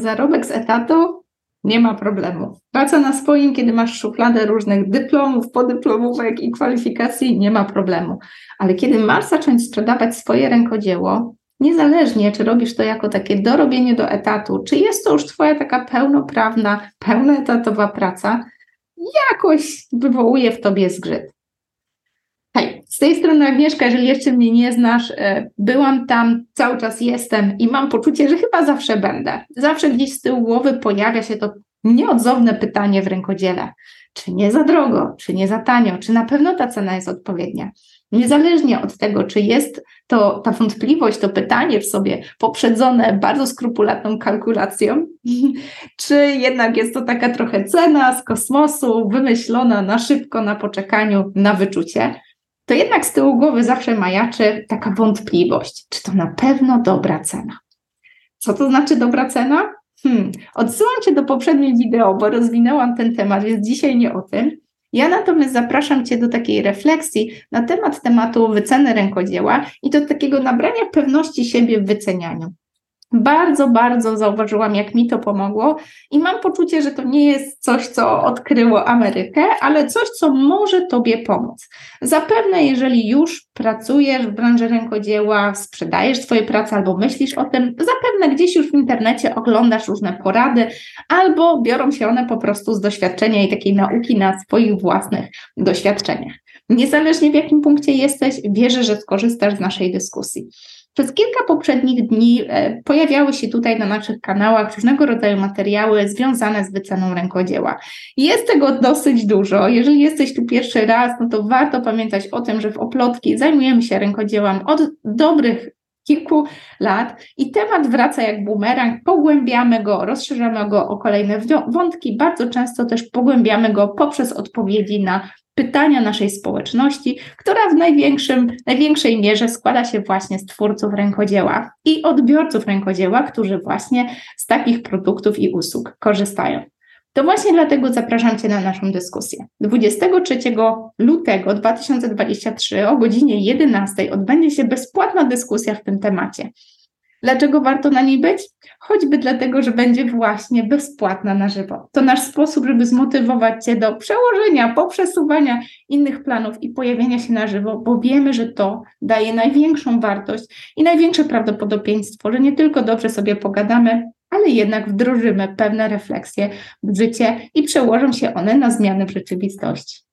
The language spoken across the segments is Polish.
zarobek z etatu nie ma problemu. Praca na swoim, kiedy masz szufladę różnych dyplomów, podyplomówek i kwalifikacji, nie ma problemu. Ale kiedy masz zacząć sprzedawać swoje rękodzieło, niezależnie czy robisz to jako takie dorobienie do etatu, czy jest to już Twoja taka pełnoprawna, pełnoetatowa praca, jakoś wywołuje w Tobie zgrzyt. Hej, z tej strony Agnieszka, jeżeli jeszcze mnie nie znasz, e, byłam tam, cały czas jestem i mam poczucie, że chyba zawsze będę. Zawsze gdzieś z tyłu głowy pojawia się to nieodzowne pytanie w rękodziele. Czy nie za drogo, czy nie za tanio, czy na pewno ta cena jest odpowiednia? Niezależnie od tego, czy jest to ta wątpliwość, to pytanie w sobie poprzedzone bardzo skrupulatną kalkulacją, czy jednak jest to taka trochę cena z kosmosu, wymyślona na szybko, na poczekaniu, na wyczucie, to jednak z tyłu głowy zawsze majaczy taka wątpliwość, czy to na pewno dobra cena. Co to znaczy dobra cena? Hmm, odsyłam Cię do poprzedniej wideo, bo rozwinęłam ten temat, więc dzisiaj nie o tym. Ja natomiast zapraszam Cię do takiej refleksji na temat tematu wyceny rękodzieła i do takiego nabrania pewności siebie w wycenianiu. Bardzo, bardzo zauważyłam, jak mi to pomogło, i mam poczucie, że to nie jest coś, co odkryło Amerykę, ale coś, co może Tobie pomóc. Zapewne, jeżeli już pracujesz w branży rękodzieła, sprzedajesz swoje prace albo myślisz o tym, zapewne gdzieś już w internecie oglądasz różne porady, albo biorą się one po prostu z doświadczenia i takiej nauki na swoich własnych doświadczeniach. Niezależnie w jakim punkcie jesteś, wierzę, że skorzystasz z naszej dyskusji. Przez kilka poprzednich dni e, pojawiały się tutaj na naszych kanałach różnego rodzaju materiały związane z wyceną rękodzieła. Jest tego dosyć dużo. Jeżeli jesteś tu pierwszy raz, no to warto pamiętać o tym, że w Oplotki zajmujemy się rękodziełem od dobrych kilku lat i temat wraca jak bumerang, pogłębiamy go, rozszerzamy go o kolejne wątki, bardzo często też pogłębiamy go poprzez odpowiedzi na pytania naszej społeczności, która w największym, największej mierze składa się właśnie z twórców rękodzieła i odbiorców rękodzieła, którzy właśnie z takich produktów i usług korzystają. To właśnie dlatego zapraszam Cię na naszą dyskusję. 23 lutego 2023 o godzinie 11 odbędzie się bezpłatna dyskusja w tym temacie. Dlaczego warto na niej być? Choćby dlatego, że będzie właśnie bezpłatna na żywo. To nasz sposób, żeby zmotywować Cię do przełożenia, poprzesuwania innych planów i pojawienia się na żywo, bo wiemy, że to daje największą wartość i największe prawdopodobieństwo, że nie tylko dobrze sobie pogadamy, ale jednak wdrożymy pewne refleksje w życie i przełożą się one na zmiany w rzeczywistości.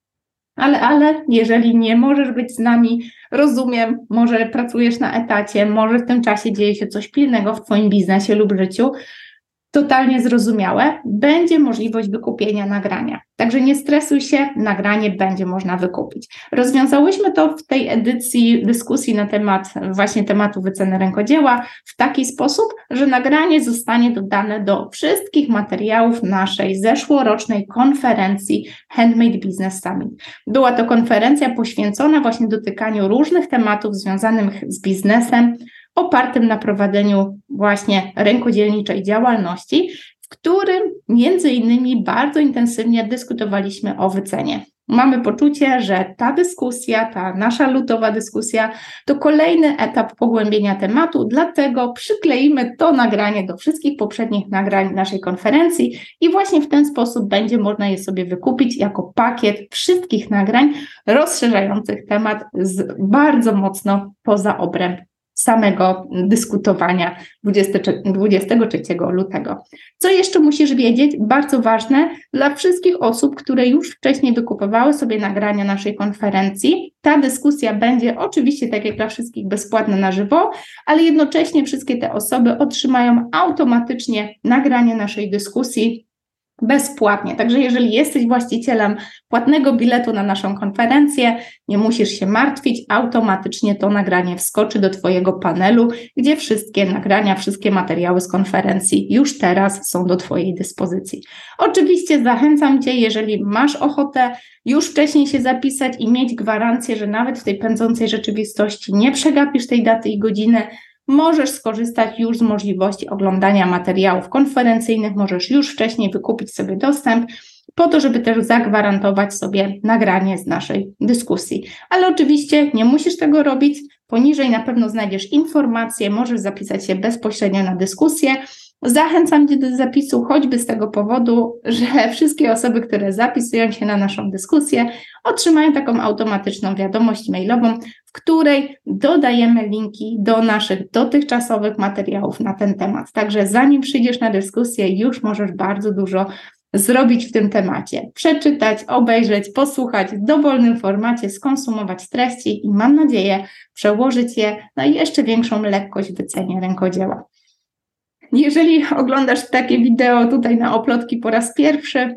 Ale, ale jeżeli nie możesz być z nami, rozumiem, może pracujesz na etacie, może w tym czasie dzieje się coś pilnego w Twoim biznesie lub życiu, totalnie zrozumiałe, będzie możliwość wykupienia nagrania. Także nie stresuj się, nagranie będzie można wykupić. Rozwiązałyśmy to w tej edycji dyskusji na temat właśnie tematu wyceny rękodzieła w taki sposób, że nagranie zostanie dodane do wszystkich materiałów naszej zeszłorocznej konferencji Handmade Business Summit. Była to konferencja poświęcona właśnie dotykaniu różnych tematów związanych z biznesem, opartym na prowadzeniu właśnie rękodzielniczej działalności, w którym między innymi bardzo intensywnie dyskutowaliśmy o wycenie. Mamy poczucie, że ta dyskusja, ta nasza lutowa dyskusja to kolejny etap pogłębienia tematu, dlatego przykleimy to nagranie do wszystkich poprzednich nagrań naszej konferencji i właśnie w ten sposób będzie można je sobie wykupić jako pakiet wszystkich nagrań rozszerzających temat z bardzo mocno poza obręb samego dyskutowania 23 lutego. Co jeszcze musisz wiedzieć? Bardzo ważne dla wszystkich osób, które już wcześniej wykupowały sobie nagrania naszej konferencji. Ta dyskusja będzie oczywiście, tak jak dla wszystkich, bezpłatna na żywo, ale jednocześnie wszystkie te osoby otrzymają automatycznie nagranie naszej dyskusji bezpłatnie. Także jeżeli jesteś właścicielem płatnego biletu na naszą konferencję, nie musisz się martwić, automatycznie to nagranie wskoczy do Twojego panelu, gdzie wszystkie nagrania, wszystkie materiały z konferencji już teraz są do Twojej dyspozycji. Oczywiście zachęcam Cię, jeżeli masz ochotę już wcześniej się zapisać i mieć gwarancję, że nawet w tej pędzącej rzeczywistości nie przegapisz tej daty i godziny, możesz skorzystać już z możliwości oglądania materiałów konferencyjnych, możesz już wcześniej wykupić sobie dostęp po to, żeby też zagwarantować sobie nagranie z naszej dyskusji. Ale oczywiście nie musisz tego robić. Poniżej na pewno znajdziesz informacje, możesz zapisać się bezpośrednio na dyskusję Zachęcam Cię do zapisu choćby z tego powodu, że wszystkie osoby, które zapisują się na naszą dyskusję, otrzymają taką automatyczną wiadomość mailową, w której dodajemy linki do naszych dotychczasowych materiałów na ten temat. Także zanim przyjdziesz na dyskusję, już możesz bardzo dużo zrobić w tym temacie. Przeczytać, obejrzeć, posłuchać w dowolnym formacie, skonsumować treści i mam nadzieję przełożyć je na jeszcze większą lekkość w wycenie rękodzieła. Jeżeli oglądasz takie wideo tutaj na oplotki po raz pierwszy,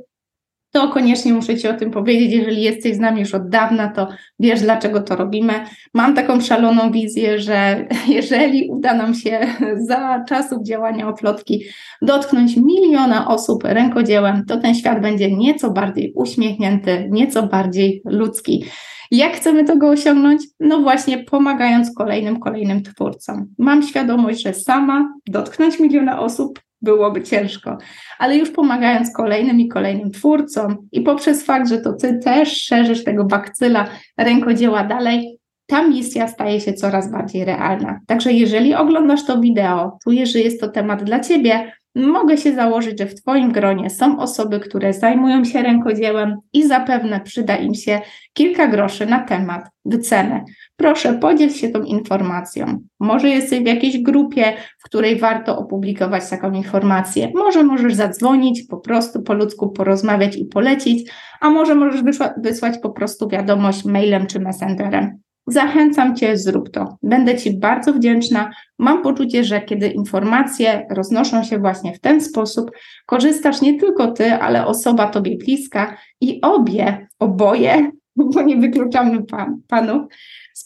to koniecznie muszę Ci o tym powiedzieć. Jeżeli jesteś z nami już od dawna, to wiesz, dlaczego to robimy. Mam taką szaloną wizję, że jeżeli uda nam się za czasów działania oplotki dotknąć miliona osób rękodziełem, to ten świat będzie nieco bardziej uśmiechnięty, nieco bardziej ludzki. Jak chcemy tego osiągnąć? No właśnie pomagając kolejnym, kolejnym twórcom. Mam świadomość, że sama dotknąć miliona osób byłoby ciężko, ale już pomagając kolejnym i kolejnym twórcom i poprzez fakt, że to ty też szerzysz tego bakcyla rękodzieła dalej, ta misja staje się coraz bardziej realna. Także jeżeli oglądasz to wideo, czujesz, że jest to temat dla ciebie, mogę się założyć, że w Twoim gronie są osoby, które zajmują się rękodziełem i zapewne przyda im się kilka groszy na temat wyceny. Proszę, podziel się tą informacją. Może jesteś w jakiejś grupie, w której warto opublikować taką informację. Może możesz zadzwonić, po prostu po ludzku porozmawiać i polecić, a może możesz wysłać po prostu wiadomość mailem czy messengerem. Zachęcam Cię, zrób to. Będę Ci bardzo wdzięczna. Mam poczucie, że kiedy informacje roznoszą się właśnie w ten sposób, korzystasz nie tylko Ty, ale osoba Tobie bliska i obie, oboje, bo nie wykluczamy pan, panów,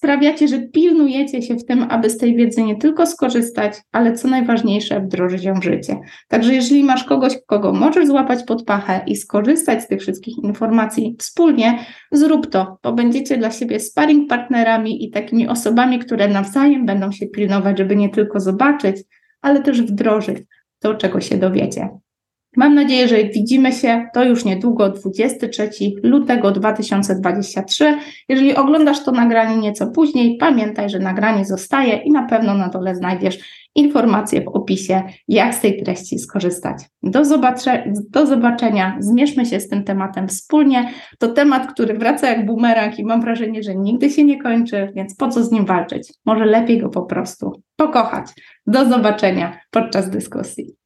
sprawiacie, że pilnujecie się w tym, aby z tej wiedzy nie tylko skorzystać, ale co najważniejsze, wdrożyć ją w życie. Także jeżeli masz kogoś, kogo możesz złapać pod pachę i skorzystać z tych wszystkich informacji wspólnie, zrób to, bo będziecie dla siebie sparring partnerami i takimi osobami, które nawzajem będą się pilnować, żeby nie tylko zobaczyć, ale też wdrożyć to, czego się dowiecie. Mam nadzieję, że widzimy się to już niedługo, 23 lutego 2023. Jeżeli oglądasz to nagranie nieco później, pamiętaj, że nagranie zostaje i na pewno na dole znajdziesz informacje w opisie, jak z tej treści skorzystać. Do, zobacze, do zobaczenia, zmierzmy się z tym tematem wspólnie. To temat, który wraca jak bumerang i mam wrażenie, że nigdy się nie kończy, więc po co z nim walczyć? Może lepiej go po prostu pokochać. Do zobaczenia podczas dyskusji.